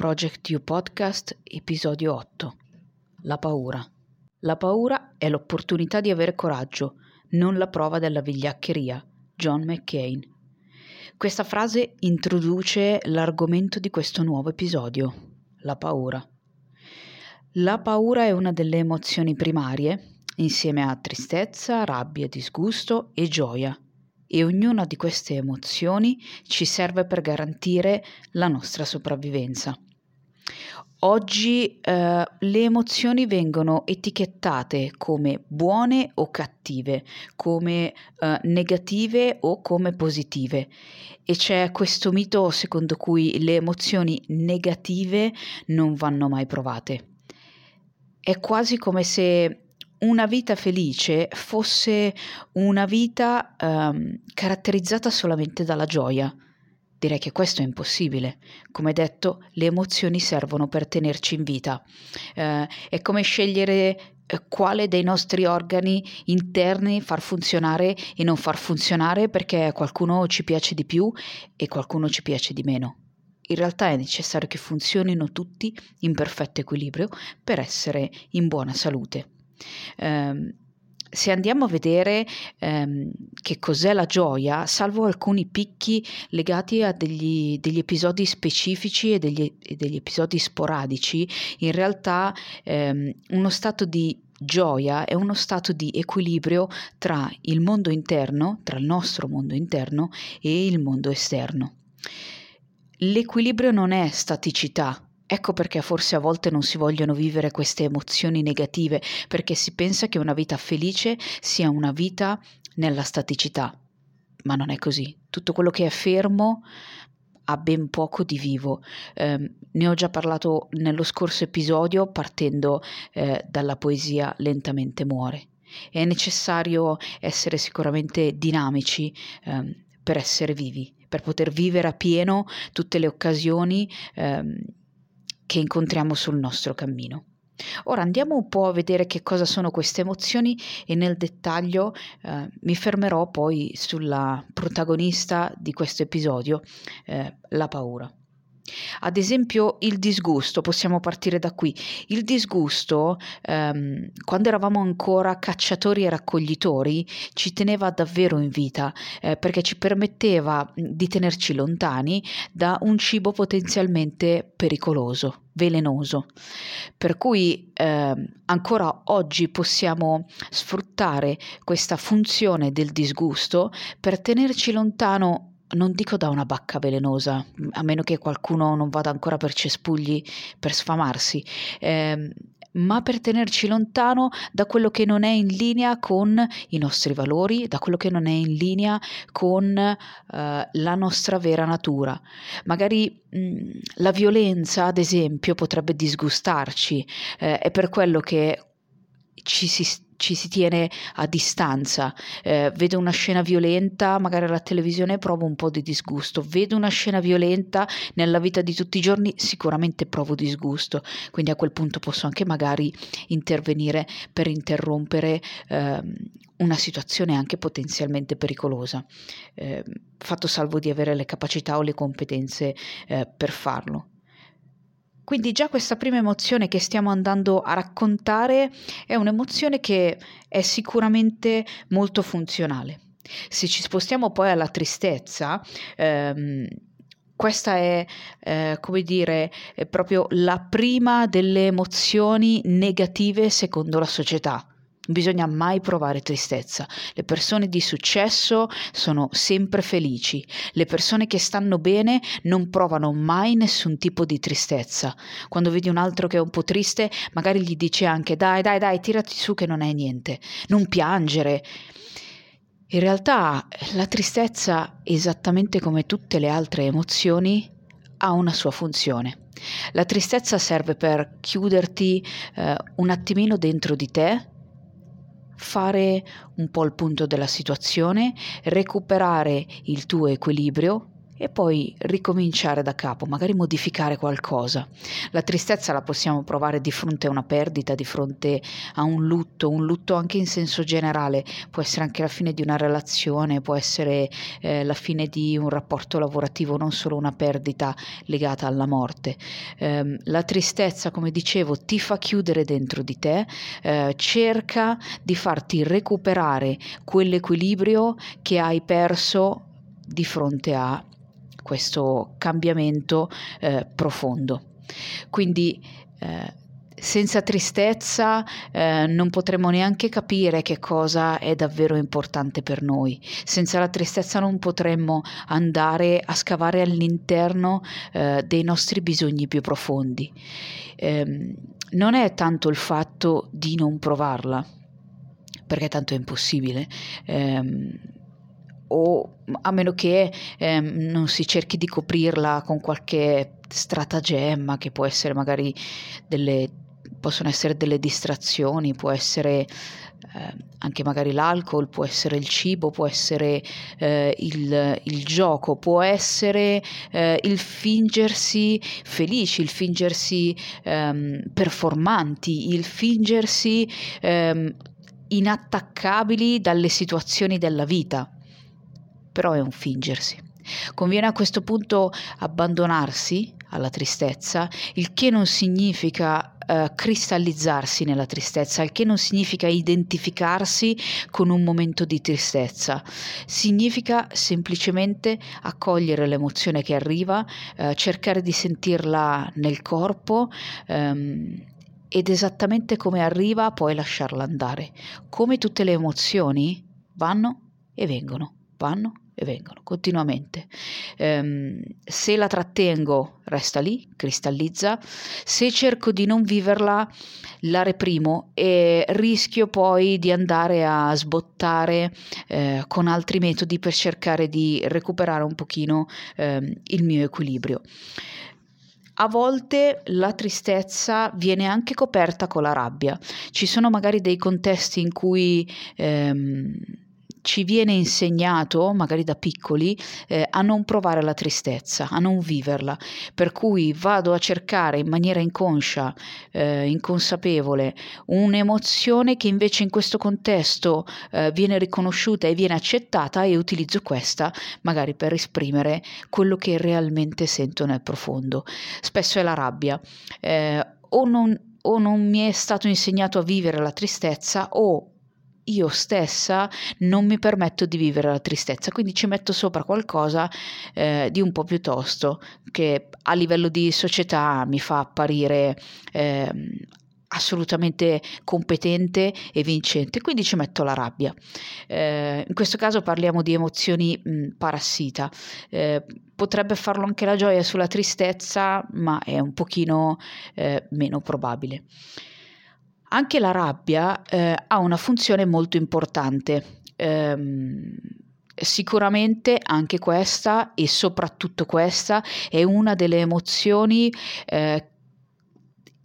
Project You Podcast, episodio 8. La paura. La paura è l'opportunità di avere coraggio, non la prova della vigliaccheria. John McCain. Questa frase introduce l'argomento di questo nuovo episodio, la paura. La paura è una delle emozioni primarie insieme a tristezza, rabbia, disgusto e gioia. E ognuna di queste emozioni ci serve per garantire la nostra sopravvivenza. Oggi eh, le emozioni vengono etichettate come buone o cattive, come eh, negative o come positive e c'è questo mito secondo cui le emozioni negative non vanno mai provate. È quasi come se una vita felice fosse una vita um, caratterizzata solamente dalla gioia. Direi che questo è impossibile. Come detto, le emozioni servono per tenerci in vita. Uh, è come scegliere eh, quale dei nostri organi interni far funzionare e non far funzionare perché qualcuno ci piace di più e qualcuno ci piace di meno. In realtà è necessario che funzionino tutti in perfetto equilibrio per essere in buona salute. Um, se andiamo a vedere um, che cos'è la gioia, salvo alcuni picchi legati a degli, degli episodi specifici e degli, e degli, episodi sporadici, in realtà um, uno stato di gioia è uno stato di equilibrio tra il mondo interno, tra il nostro mondo interno e il mondo esterno. L'equilibrio non è staticità, Ecco perché forse a volte non si vogliono vivere queste emozioni negative, perché si pensa che una vita felice sia una vita nella staticità. Ma non è così. Tutto quello che è fermo ha ben poco di vivo. Eh, ne ho già parlato nello scorso episodio partendo eh, dalla poesia Lentamente muore. È necessario essere sicuramente dinamici eh, per essere vivi, per poter vivere a pieno tutte le occasioni ehm, che incontriamo sul nostro cammino. Ora andiamo un po' a vedere che cosa sono queste emozioni e nel dettaglio eh, mi fermerò poi sulla protagonista di questo episodio, eh, la paura. Ad esempio il disgusto, possiamo partire da qui. Il disgusto, ehm, quando eravamo ancora cacciatori e raccoglitori, ci teneva davvero in vita eh, perché ci permetteva di tenerci lontani da un cibo potenzialmente pericoloso velenoso. Per cui eh, ancora oggi possiamo sfruttare questa funzione del disgusto per tenerci lontano non dico da una bacca velenosa, a meno che qualcuno non vada ancora per cespugli per sfamarsi, eh, ma per tenerci lontano da quello che non è in linea con i nostri valori, da quello che non è in linea con eh, la nostra vera natura. Magari mh, mm, la violenza, ad esempio, potrebbe disgustarci, eh, è per quello che ci si ci si tiene a distanza. Eh, vedo una scena violenta, magari alla televisione provo un po' di disgusto. Vedo una scena violenta nella vita di tutti i giorni, sicuramente provo disgusto. Quindi a quel punto posso anche magari intervenire per interrompere eh, una situazione anche potenzialmente pericolosa, eh, fatto salvo di avere le capacità o le competenze eh, per farlo. Quindi già questa prima emozione che stiamo andando a raccontare è un'emozione che è sicuramente molto funzionale. Se ci spostiamo poi alla tristezza, ehm, questa è, eh, come dire, è proprio la prima delle emozioni negative secondo la società bisogna mai provare tristezza. Le persone di successo sono sempre felici, le persone che stanno bene non provano mai nessun tipo di tristezza. Quando vedi un altro che è un po' triste, magari gli dici anche dai, dai, dai, tirati su che non è niente, non piangere. In realtà la tristezza, esattamente come tutte le altre emozioni, ha una sua funzione. La tristezza serve per chiuderti eh, un attimino dentro di te, fare un po' il punto della situazione, recuperare il tuo equilibrio e poi ricominciare da capo, magari modificare qualcosa. La tristezza la possiamo provare di fronte a una perdita, di fronte a un lutto, un lutto anche in senso generale, può essere anche la fine di una relazione, può essere eh, la fine di un rapporto lavorativo, non solo una perdita legata alla morte. Eh, la tristezza, come dicevo, ti fa chiudere dentro di te, eh, cerca di farti recuperare quell'equilibrio che hai perso di fronte a questo cambiamento eh, profondo. Quindi eh, senza tristezza eh, non potremo neanche capire che cosa è davvero importante per noi. Senza la tristezza non potremmo andare a scavare all'interno eh, dei nostri bisogni più profondi. Eh, non è tanto il fatto di non provarla, perché tanto è impossibile. O a meno che eh, non si cerchi di coprirla con qualche stratagemma che può essere magari delle possono essere delle distrazioni, può essere eh, anche magari l'alcol, può essere il cibo, può essere eh, il, il, gioco, può essere eh, il fingersi felici, il fingersi ehm, performanti, il fingersi ehm, inattaccabili dalle situazioni della vita però è un fingersi. Conviene a questo punto abbandonarsi alla tristezza, il che non significa uh, cristallizzarsi nella tristezza, il che non significa identificarsi con un momento di tristezza, significa semplicemente accogliere l'emozione che arriva, uh, cercare di sentirla nel corpo. Um, ed esattamente come arriva poi lasciarla andare. Come tutte le emozioni vanno e vengono, vanno e vengono continuamente. Um, se la trattengo, resta lì, cristallizza. Se cerco di non viverla, la reprimo e rischio poi di andare a sbottare eh, con altri metodi per cercare di recuperare un pochino eh, il mio equilibrio. A volte la tristezza viene anche coperta con la rabbia. Ci sono magari dei contesti in cui ehm, ci viene insegnato, magari da piccoli, eh, a non provare la tristezza, a non viverla, per cui vado a cercare in maniera inconscia, eh, inconsapevole, un'emozione che invece in questo contesto eh, viene riconosciuta e viene accettata e utilizzo questa magari per esprimere quello che realmente sento nel profondo. Spesso è la rabbia. Eh, o non, o non mi è stato insegnato a vivere la tristezza o io stessa non mi permetto di vivere la tristezza, quindi ci metto sopra qualcosa eh, di un po' più tosto che a livello di società mi fa apparire eh, assolutamente competente e vincente, quindi ci metto la rabbia. Eh, in questo caso parliamo di emozioni mh, parassita. Eh, potrebbe farlo anche la gioia sulla tristezza, ma è un pochino eh, meno probabile. Anche la rabbia eh, ha una funzione molto importante. Ehm, sicuramente anche questa e soprattutto questa è una delle emozioni eh,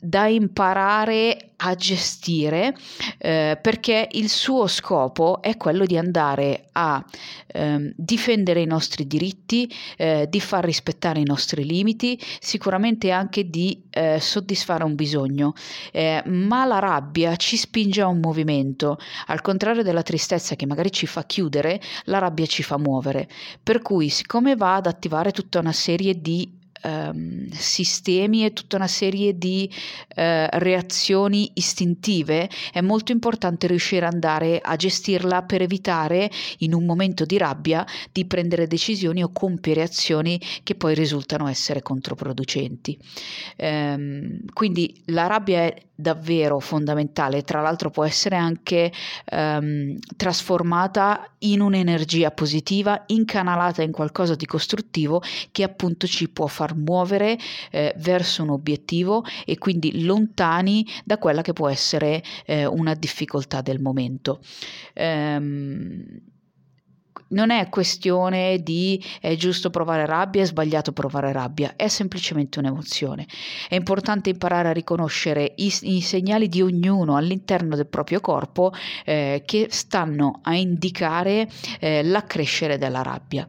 da imparare a gestire eh, perché il suo scopo è quello di andare a eh, difendere i nostri diritti, eh, di far rispettare i nostri limiti, sicuramente anche di eh, soddisfare un bisogno. Eh, ma la rabbia ci spinge a un movimento, al contrario della tristezza che magari ci fa chiudere, la rabbia ci fa muovere. Per cui, siccome va ad attivare tutta una serie di ehm, sistemi e tutta una serie di eh, reazioni istintive, è molto importante riuscire ad andare a gestirla per evitare in un momento di rabbia di prendere decisioni o compiere azioni che poi risultano essere controproducenti. Ehm, quindi la rabbia è davvero fondamentale, tra l'altro può essere anche ehm, trasformata in un'energia positiva, incanalata in qualcosa di costruttivo che appunto ci può far muovere eh, verso un obiettivo e quindi lontani da quella che può essere eh, una difficoltà del momento. Ehm, non è questione di è giusto provare rabbia, è sbagliato provare rabbia, è semplicemente un'emozione. È importante imparare a riconoscere i, i segnali di ognuno all'interno del proprio corpo eh, che stanno a indicare eh, l'accrescere della rabbia.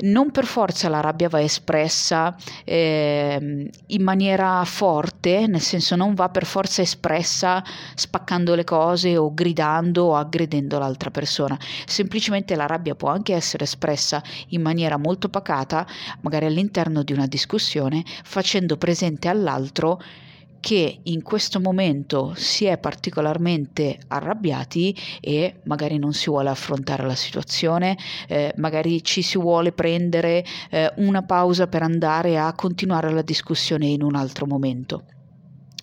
Non per forza la rabbia va espressa eh, in maniera forte, nel senso non va per forza espressa spaccando le cose o gridando o aggredendo l'altra persona, semplicemente la rabbia può anche essere espressa in maniera molto pacata, magari all'interno di una discussione, facendo presente all'altro che in questo momento si è particolarmente arrabbiati e magari non si vuole affrontare la situazione, eh, magari ci si vuole prendere eh, una pausa per andare a continuare la discussione in un altro momento.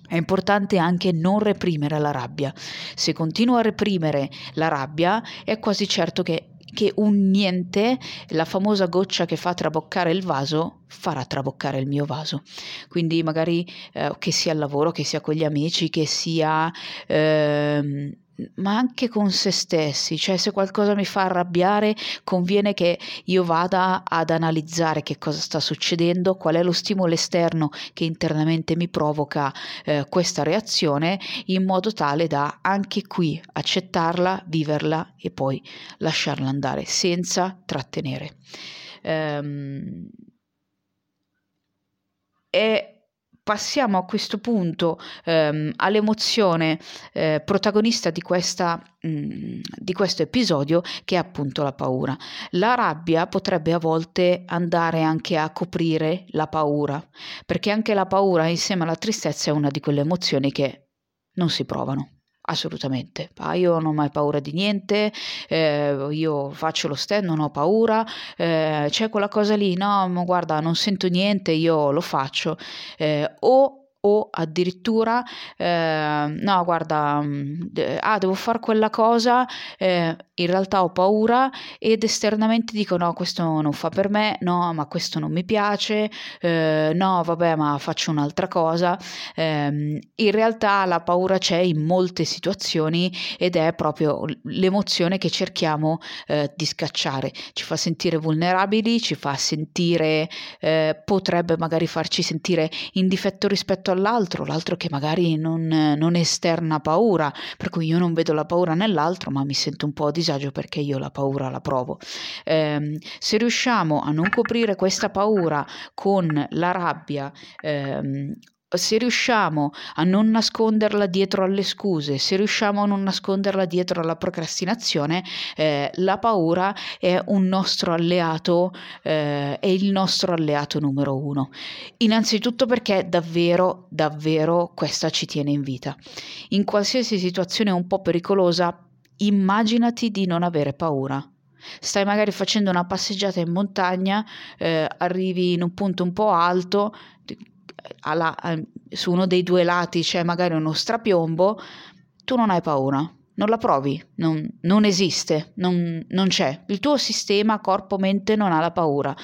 È importante anche non reprimere la rabbia. Se continuo a reprimere la rabbia, è quasi certo che che un niente, la famosa goccia che fa traboccare il vaso, farà traboccare il mio vaso. Quindi magari eh, che sia al lavoro, che sia con gli amici, che sia... Eh, ma anche con se stessi, cioè se qualcosa mi fa arrabbiare conviene che io vada ad analizzare che cosa sta succedendo, qual è lo stimolo esterno che internamente mi provoca eh, questa reazione, in modo tale da anche qui accettarla, viverla e poi lasciarla andare senza trattenere. Um, è passiamo a questo punto ehm, all'emozione eh, protagonista di, questa, mh, mm, di questo episodio che è appunto la paura. La rabbia potrebbe a volte andare anche a coprire la paura, perché anche la paura insieme alla tristezza è una di quelle emozioni che non si provano. Assolutamente, ah, io non ho mai paura di niente, eh, io faccio lo stand, non ho paura, eh, c'è quella cosa lì, no, ma guarda, non sento niente, io lo faccio. Eh, o o addirittura eh, no guarda mm, ah devo fare quella cosa eh, in realtà ho paura ed esternamente dico no questo non fa per me no ma questo non mi piace eh, no vabbè ma faccio un'altra cosa. Ehm, in realtà la paura c'è in molte situazioni ed è proprio l'emozione che cerchiamo eh, di scacciare. Ci fa sentire vulnerabili ci fa sentire eh, potrebbe magari farci sentire in difetto rispetto all'altro l'altro che magari non, non esterna paura per cui io non vedo la paura nell'altro ma mi sento un po' disagio disagio perché io la paura la provo. Eh, se riusciamo a non coprire questa paura con la rabbia, ehm, se riusciamo a non nasconderla dietro alle scuse, se riusciamo a non nasconderla dietro alla procrastinazione, eh, la paura è un nostro alleato, eh, è il nostro alleato numero uno. Innanzitutto perché davvero, davvero questa ci tiene in vita. In qualsiasi situazione un po' pericolosa, immaginati di non avere paura. Stai magari facendo una passeggiata in montagna, eh, arrivi in un punto un po' alto, alla, su uno dei due lati c'è magari uno strapiombo, tu non hai paura, non la provi, non, non esiste, non, non c'è. Il tuo sistema corpo-mente non ha la paura.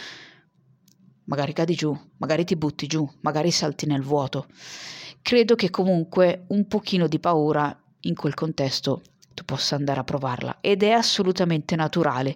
Magari cadi giù, magari ti butti giù, magari salti nel vuoto. Credo che comunque un pochino di paura in quel contesto tu possa andare a provarla. Ed è assolutamente naturale.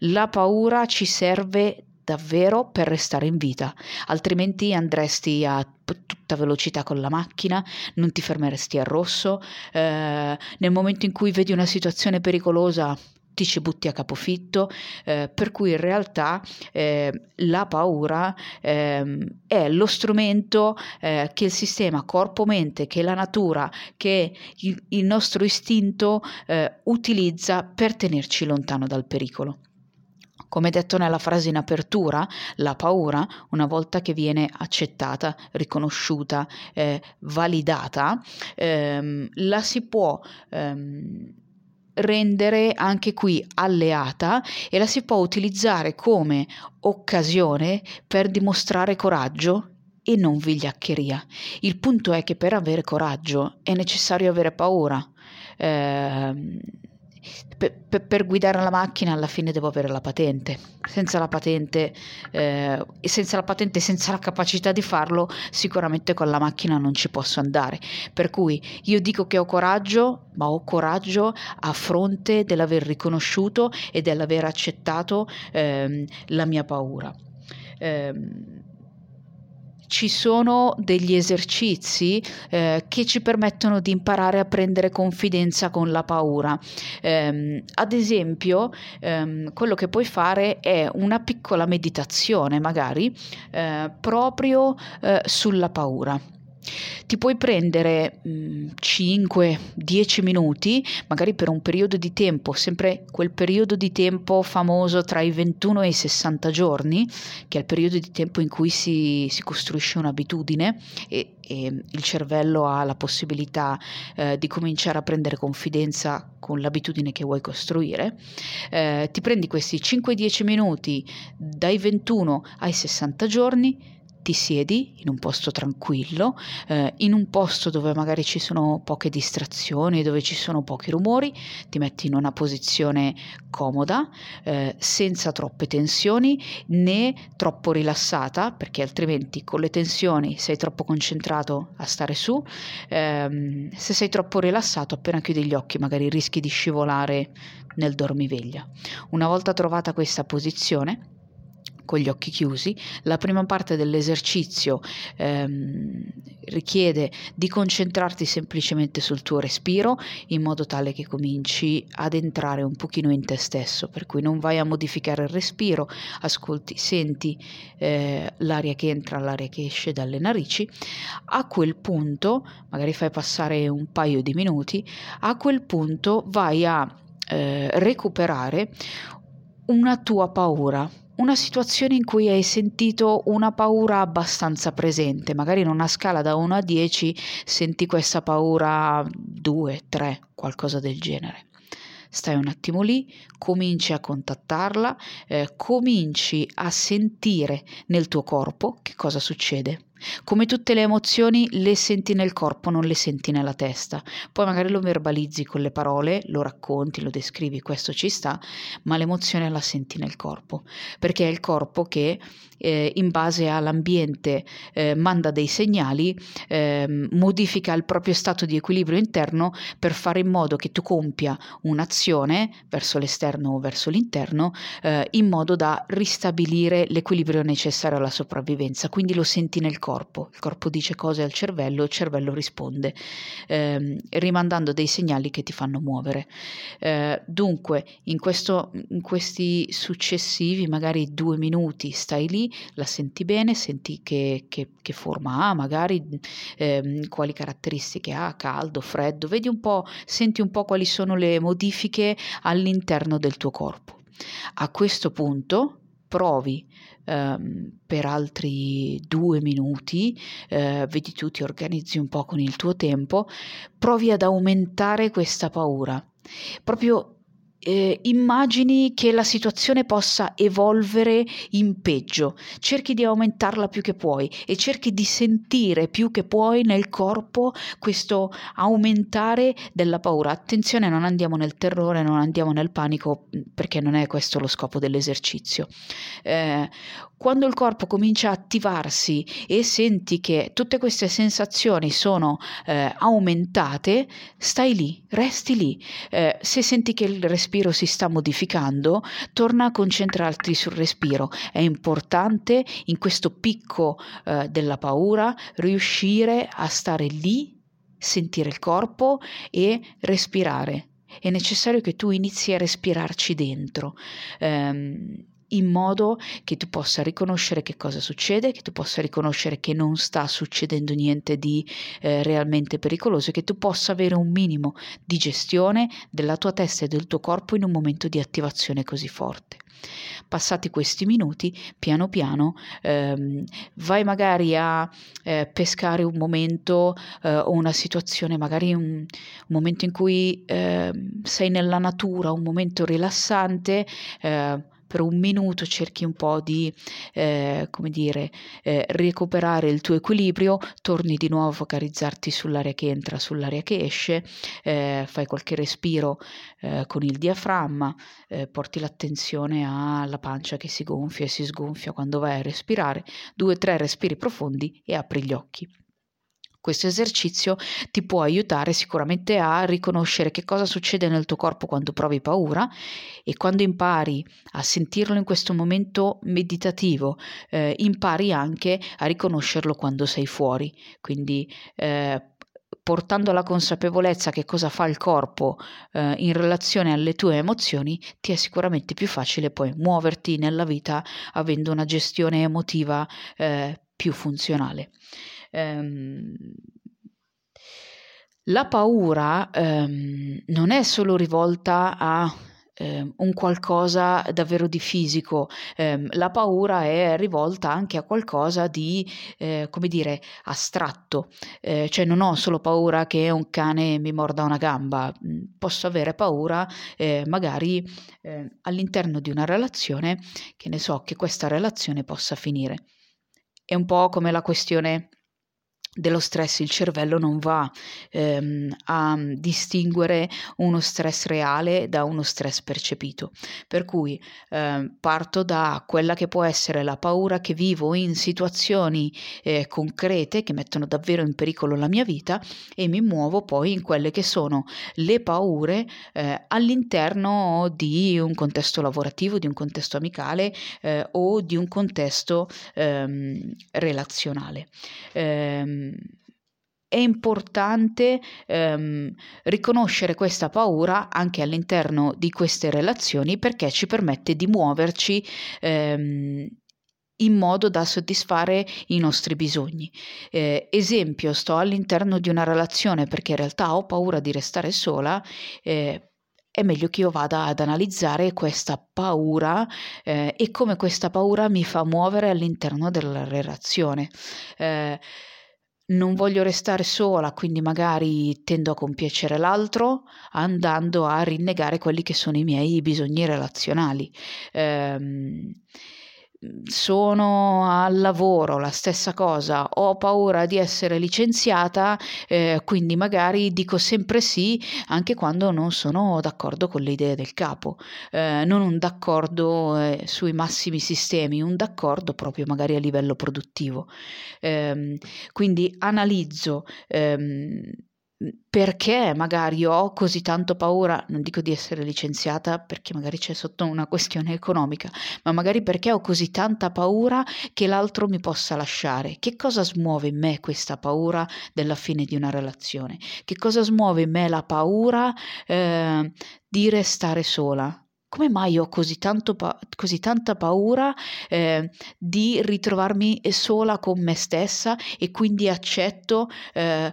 La paura ci serve davvero per restare in vita, altrimenti andresti a tutta velocità con la macchina, non ti fermeresti al rosso, eh, nel momento in cui vedi una situazione pericolosa ti ci butti a capofitto, eh, per cui in realtà eh, la paura eh, è lo strumento eh, che il sistema corpo-mente, che la natura, che il, il nostro istinto eh, utilizza per tenerci lontano dal pericolo. Come detto nella frase in apertura, la paura, una volta che viene accettata, riconosciuta, eh, validata, ehm, la si può ehm, rendere anche qui alleata e la si può utilizzare come occasione per dimostrare coraggio e non vigliaccheria. Il punto è che per avere coraggio è necessario avere paura. Eh, per, per, guidare la macchina alla fine devo avere la patente. Senza la patente, eh, senza la patente, senza la capacità di farlo, sicuramente con la macchina non ci posso andare. Per cui io dico che ho coraggio, ma ho coraggio a fronte dell'aver riconosciuto e dell'aver accettato eh, la mia paura. Eh, ci sono degli esercizi eh, che ci permettono di imparare a prendere confidenza con la paura. Eh, ad esempio, ehm, quello che puoi fare è una piccola meditazione, magari eh, proprio eh, sulla paura. Ti puoi prendere 5-10 mm, minuti, magari per un periodo di tempo, sempre quel periodo di tempo famoso tra i 21 e i 60 giorni, che è il periodo di tempo in cui si, si costruisce un'abitudine e, e, il cervello ha la possibilità eh, di cominciare a prendere confidenza con l'abitudine che vuoi costruire. Eh, ti prendi questi 5-10 minuti dai 21 ai 60 giorni ti siedi in un posto tranquillo, eh, in un posto dove magari ci sono poche distrazioni, dove ci sono pochi rumori, ti metti in una posizione comoda, eh, senza troppe tensioni né troppo rilassata, perché altrimenti con le tensioni sei troppo concentrato a stare su, ehm, se sei troppo rilassato appena chiudi gli occhi magari rischi di scivolare nel dormiveglia. Una volta trovata questa posizione, con gli occhi chiusi. La prima parte dell'esercizio ehm, richiede di concentrarti semplicemente sul tuo respiro in modo tale che cominci ad entrare un pochino in te stesso, per cui non vai a modificare il respiro, ascolti, senti eh, l'aria che entra, l'aria che esce dalle narici. A quel punto, magari fai passare un paio di minuti, a quel punto vai a eh, recuperare una tua paura una situazione in cui hai sentito una paura abbastanza presente, magari in una scala da 1 a 10 senti questa paura 2, 3, qualcosa del genere. Stai un attimo lì, cominci a contattarla, eh, cominci a sentire nel tuo corpo che cosa succede. Come tutte le emozioni, le senti nel corpo, non le senti nella testa. Poi magari lo verbalizzi con le parole, lo racconti, lo descrivi, questo ci sta, ma l'emozione la senti nel corpo, perché è il corpo che eh, in base all'ambiente eh, manda dei segnali, eh, modifica il proprio stato di equilibrio interno per fare in modo che tu compia un'azione verso l'esterno o verso l'interno eh, in modo da ristabilire l'equilibrio necessario alla sopravvivenza. Quindi lo senti nel corpo corpo, il corpo dice cose al cervello, il cervello risponde, ehm, rimandando dei segnali che ti fanno muovere. Eh, dunque, in, questo, in questi successivi, magari due minuti, stai lì, la senti bene, senti che, che, che forma ha, magari ehm, quali caratteristiche ha, caldo, freddo, vedi un po', senti un po' quali sono le modifiche all'interno del tuo corpo. A questo punto provi ehm, per altri due minuti, eh, vedi tu ti organizzi un po' con il tuo tempo, provi ad aumentare questa paura. Proprio eh, immagini che la situazione possa evolvere in peggio, cerchi di aumentarla più che puoi e cerchi di sentire più che puoi nel corpo questo aumentare della paura. Attenzione, non andiamo nel terrore, non andiamo nel panico, perché non è questo lo scopo dell'esercizio. Eh, quando il corpo comincia a attivarsi e senti che tutte queste sensazioni sono eh, aumentate, stai lì, resti lì. Eh, se senti che il respiro si sta modificando, torna a concentrarti sul respiro. È importante in questo picco eh, della paura riuscire a stare lì, sentire il corpo e respirare. È necessario che tu inizi a respirarci dentro. Um, in modo che tu possa riconoscere che cosa succede, che tu possa riconoscere che non sta succedendo niente di eh, realmente pericoloso e che tu possa avere un minimo di gestione della tua testa e del tuo corpo in un momento di attivazione così forte. Passati questi minuti, piano piano, ehm, vai magari a eh, pescare un momento eh, o una situazione, magari un, un momento in cui eh, sei nella natura, un momento rilassante, eh, per un minuto cerchi un po' di, eh, come dire, eh, recuperare il tuo equilibrio, torni di nuovo a focalizzarti sull'aria che entra, sull'aria che esce, eh, fai qualche respiro eh, con il diaframma, eh, porti l'attenzione alla pancia che si gonfia e si sgonfia quando vai a respirare, due tre respiri profondi e apri gli occhi. Questo esercizio ti può aiutare sicuramente a riconoscere che cosa succede nel tuo corpo quando provi paura e quando impari a sentirlo in questo momento meditativo, eh, impari anche a riconoscerlo quando sei fuori. Quindi eh, portando la consapevolezza che cosa fa il corpo eh, in relazione alle tue emozioni, ti è sicuramente più facile poi muoverti nella vita avendo una gestione emotiva eh, più funzionale. Um, la paura um, non è solo rivolta a eh, un qualcosa davvero di fisico, eh, la paura è rivolta anche a qualcosa di, eh, come dire, astratto, eh, cioè non ho solo paura che un cane mi morda una gamba, mm, posso avere paura eh, magari eh, all'interno di una relazione che ne so che questa relazione possa finire. È un po' come la questione dello stress il cervello non va ehm, a distinguere uno stress reale da uno stress percepito. Per cui eh, parto da quella che può essere la paura che vivo in situazioni eh, concrete che mettono davvero in pericolo la mia vita e mi muovo poi in quelle che sono le paure eh, all'interno di un contesto lavorativo, di un contesto amicale eh, o di un contesto ehm, relazionale. Ehm, è importante ehm, riconoscere questa paura anche all'interno di queste relazioni perché ci permette di muoverci ehm, in modo da soddisfare i nostri bisogni. Eh, esempio, sto all'interno di una relazione perché in realtà ho paura di restare sola. Eh, è meglio che io vada ad analizzare questa paura eh, e come questa paura mi fa muovere all'interno della relazione. Eh, non voglio restare sola, quindi magari tendo a compiacere l'altro andando a rinnegare quelli che sono i miei bisogni relazionali. Eh, sono al lavoro, la stessa cosa, ho paura di essere licenziata, eh, quindi magari dico sempre sì anche quando non sono d'accordo con le idee del capo, eh, non un d'accordo eh, sui massimi sistemi, un d'accordo proprio magari a livello produttivo. Ehm, quindi analizzo ehm, perché magari ho così tanto paura, non dico di essere licenziata perché magari c'è sotto una questione economica, ma magari perché ho così tanta paura che l'altro mi possa lasciare. Che cosa smuove in me questa paura della fine di una relazione? Che cosa smuove in me la paura eh, di restare sola? Come mai ho così, pa- così tanta paura eh, di ritrovarmi sola con me stessa e quindi accetto eh,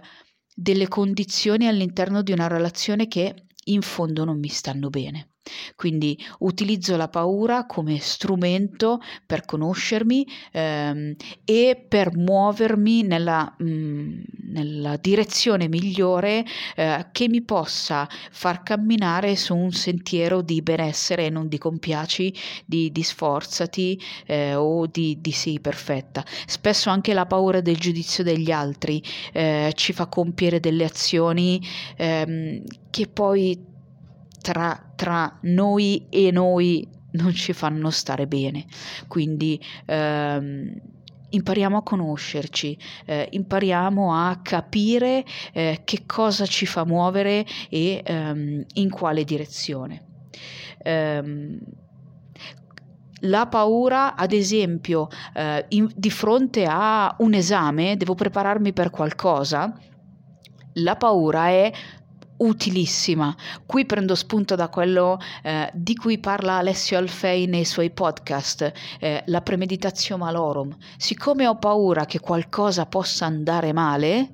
delle condizioni all'interno di una relazione che in fondo non mi stanno bene. Quindi utilizzo la paura come strumento per conoscermi ehm, e per muovermi nella, mh, mm, nella direzione migliore eh, che mi possa far camminare su un sentiero di benessere e non di compiaci, di, di sforzati eh, o di, di sii perfetta. Spesso anche la paura del giudizio degli altri eh, ci fa compiere delle azioni ehm, che poi tra, tra noi e noi non ci fanno stare bene. Quindi ehm, impariamo a conoscerci, eh, impariamo a capire eh, che cosa ci fa muovere e ehm, in quale direzione. Ehm, la paura, ad esempio, eh, in, di fronte a un esame, devo prepararmi per qualcosa, la paura è utilissima. Qui prendo spunto da quello eh, di cui parla Alessio Alfei nei suoi podcast, eh, la premeditatio malorum. Siccome ho paura che qualcosa possa andare male,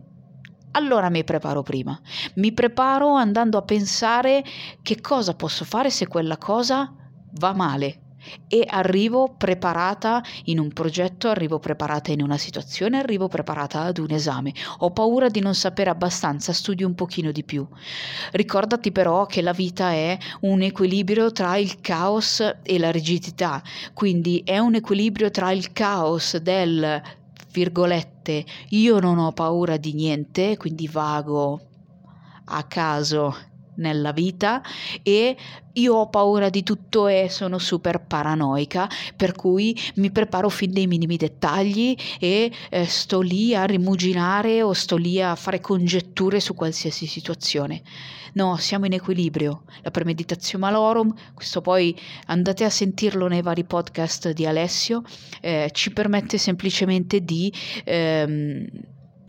allora mi preparo prima. Mi preparo andando a pensare che cosa posso fare se quella cosa va male. E arrivo preparata in un progetto, arrivo preparata in una situazione, arrivo preparata ad un esame. Ho paura di non sapere abbastanza, studio un pochino di più. Ricordati però che la vita è un equilibrio tra il caos e la rigidità, quindi è un equilibrio tra il caos del virgolette io non ho paura di niente, quindi vago a caso nella vita e io ho paura di tutto e sono super paranoica, per cui mi preparo fin dei minimi dettagli e eh, sto lì a rimuginare o sto lì a fare congetture su qualsiasi situazione. No, siamo in equilibrio. La premeditazione malorum, questo poi andate a sentirlo nei vari podcast di Alessio, eh, ci permette semplicemente di ehm,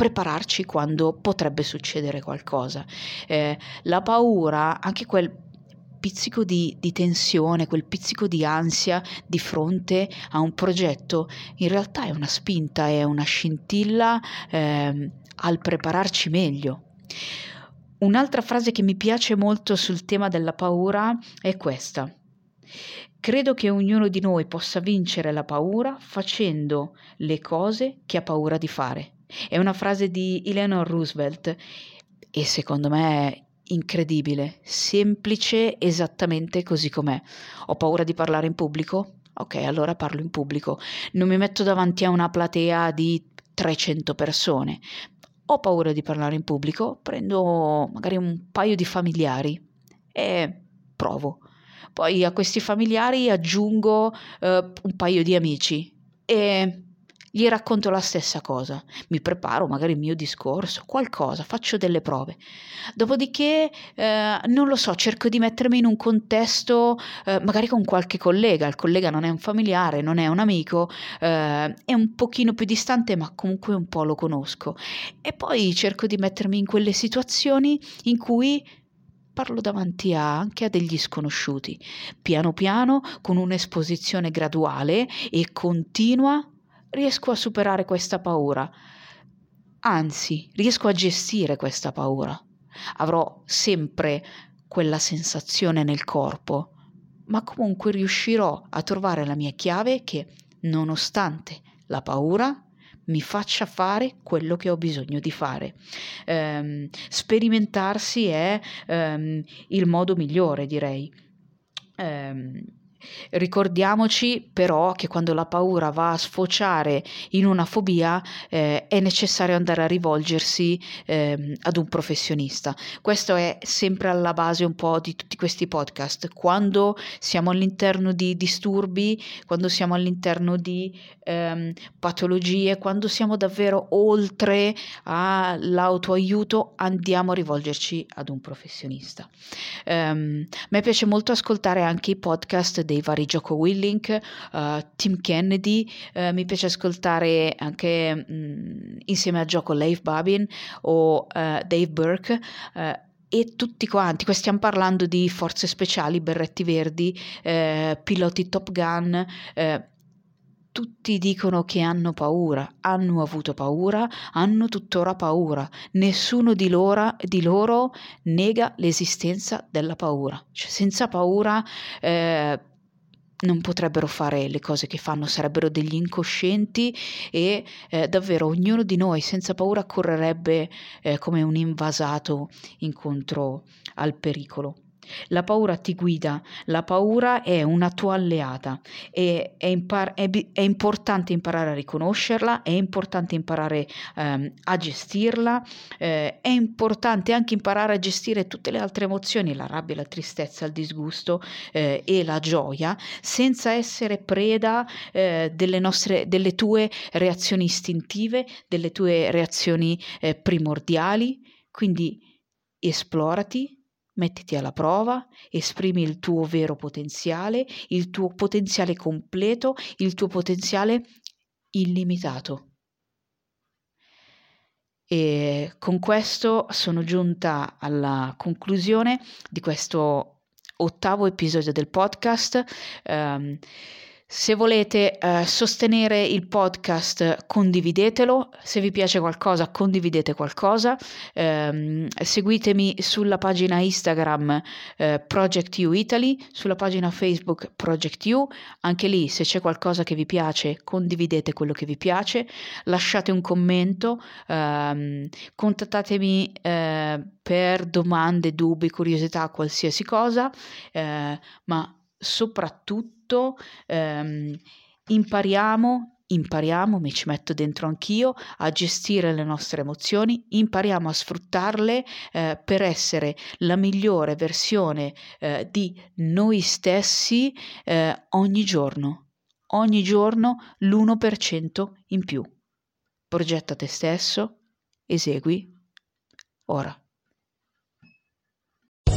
prepararci quando potrebbe succedere qualcosa. Eh, la paura, anche quel pizzico di, di, tensione, quel pizzico di ansia di fronte a un progetto, in realtà è una spinta, è una scintilla eh, al prepararci meglio. Un'altra frase che mi piace molto sul tema della paura è questa. Credo che ognuno di noi possa vincere la paura facendo le cose che ha paura di fare. È una frase di Eleanor Roosevelt e secondo me è incredibile, semplice esattamente così com'è. Ho paura di parlare in pubblico? Ok, allora parlo in pubblico. Non mi metto davanti a una platea di 300 persone. Ho paura di parlare in pubblico? Prendo magari un paio di familiari e provo. Poi a questi familiari aggiungo eh, un paio di amici e gli racconto la stessa cosa, mi preparo magari il mio discorso, qualcosa, faccio delle prove. Dopodiché, eh, non lo so, cerco di mettermi in un contesto, eh, magari con qualche collega, il collega non è un familiare, non è un amico, eh, è un pochino più distante, ma comunque un po' lo conosco. E poi cerco di mettermi in quelle situazioni in cui parlo davanti a, anche a degli sconosciuti, piano piano, con un'esposizione graduale e continua riesco a superare questa paura. Anzi, riesco a gestire questa paura. Avrò sempre quella sensazione nel corpo, ma comunque riuscirò a trovare la mia chiave che, nonostante la paura, mi faccia fare quello che ho bisogno di fare. Um, sperimentarsi è um, il modo migliore, direi. Um, Ricordiamoci però che quando la paura va a sfociare in una fobia eh, è necessario andare a rivolgersi eh, ad un professionista. Questo è sempre alla base un po' di tutti questi podcast. Quando siamo all'interno di disturbi, quando siamo all'interno di ehm, patologie, quando siamo davvero oltre all'autoaiuto, andiamo a rivolgerci ad un professionista. Um, a me piace molto ascoltare anche i podcast dei vari Jocko Willink, uh, Tim Kennedy, uh, mi piace ascoltare anche mh, insieme a Jocko Leif Babin o uh, Dave Burke e tutti quanti, qui stiamo parlando di forze speciali, berretti verdi, eh, piloti Top Gun, eh, tutti dicono che hanno paura, hanno avuto paura, hanno tuttora paura. Nessuno di loro, di loro nega l'esistenza della paura. Cioè, senza paura eh, non potrebbero fare le cose che fanno, sarebbero degli incoscienti e eh, davvero ognuno di noi senza paura correrebbe eh, come un invasato incontro al pericolo. La paura ti guida, la paura è una tua alleata e è, impar- è, è importante imparare a riconoscerla, è importante imparare ehm, a gestirla, eh, è importante anche imparare a gestire tutte le altre emozioni, la rabbia, la tristezza, il disgusto eh, e la gioia, senza essere preda eh, delle, nostre, delle tue reazioni istintive, delle tue reazioni eh, primordiali. Quindi esplorati, Mettiti alla prova, esprimi il tuo vero potenziale, il tuo potenziale completo, il tuo potenziale illimitato. E con questo sono giunta alla conclusione di questo ottavo episodio del podcast. Um, Se volete eh, sostenere il podcast, condividetelo. Se vi piace qualcosa, condividete qualcosa. Eh, seguitemi sulla pagina Instagram eh, Project You Italy, sulla pagina Facebook Project You. Anche lì, se c'è qualcosa che vi piace, condividete quello che vi piace. Lasciate un commento, ehm, contattatemi eh, per domande, dubbi, curiosità, qualsiasi cosa, eh, ma soprattutto ehm, impariamo impariamo, mi ci metto dentro anch'io, a gestire le nostre emozioni, impariamo a sfruttarle eh, per essere la migliore versione eh, di noi stessi eh, ogni giorno, ogni giorno l'1% in più. Progetta te stesso, esegui ora.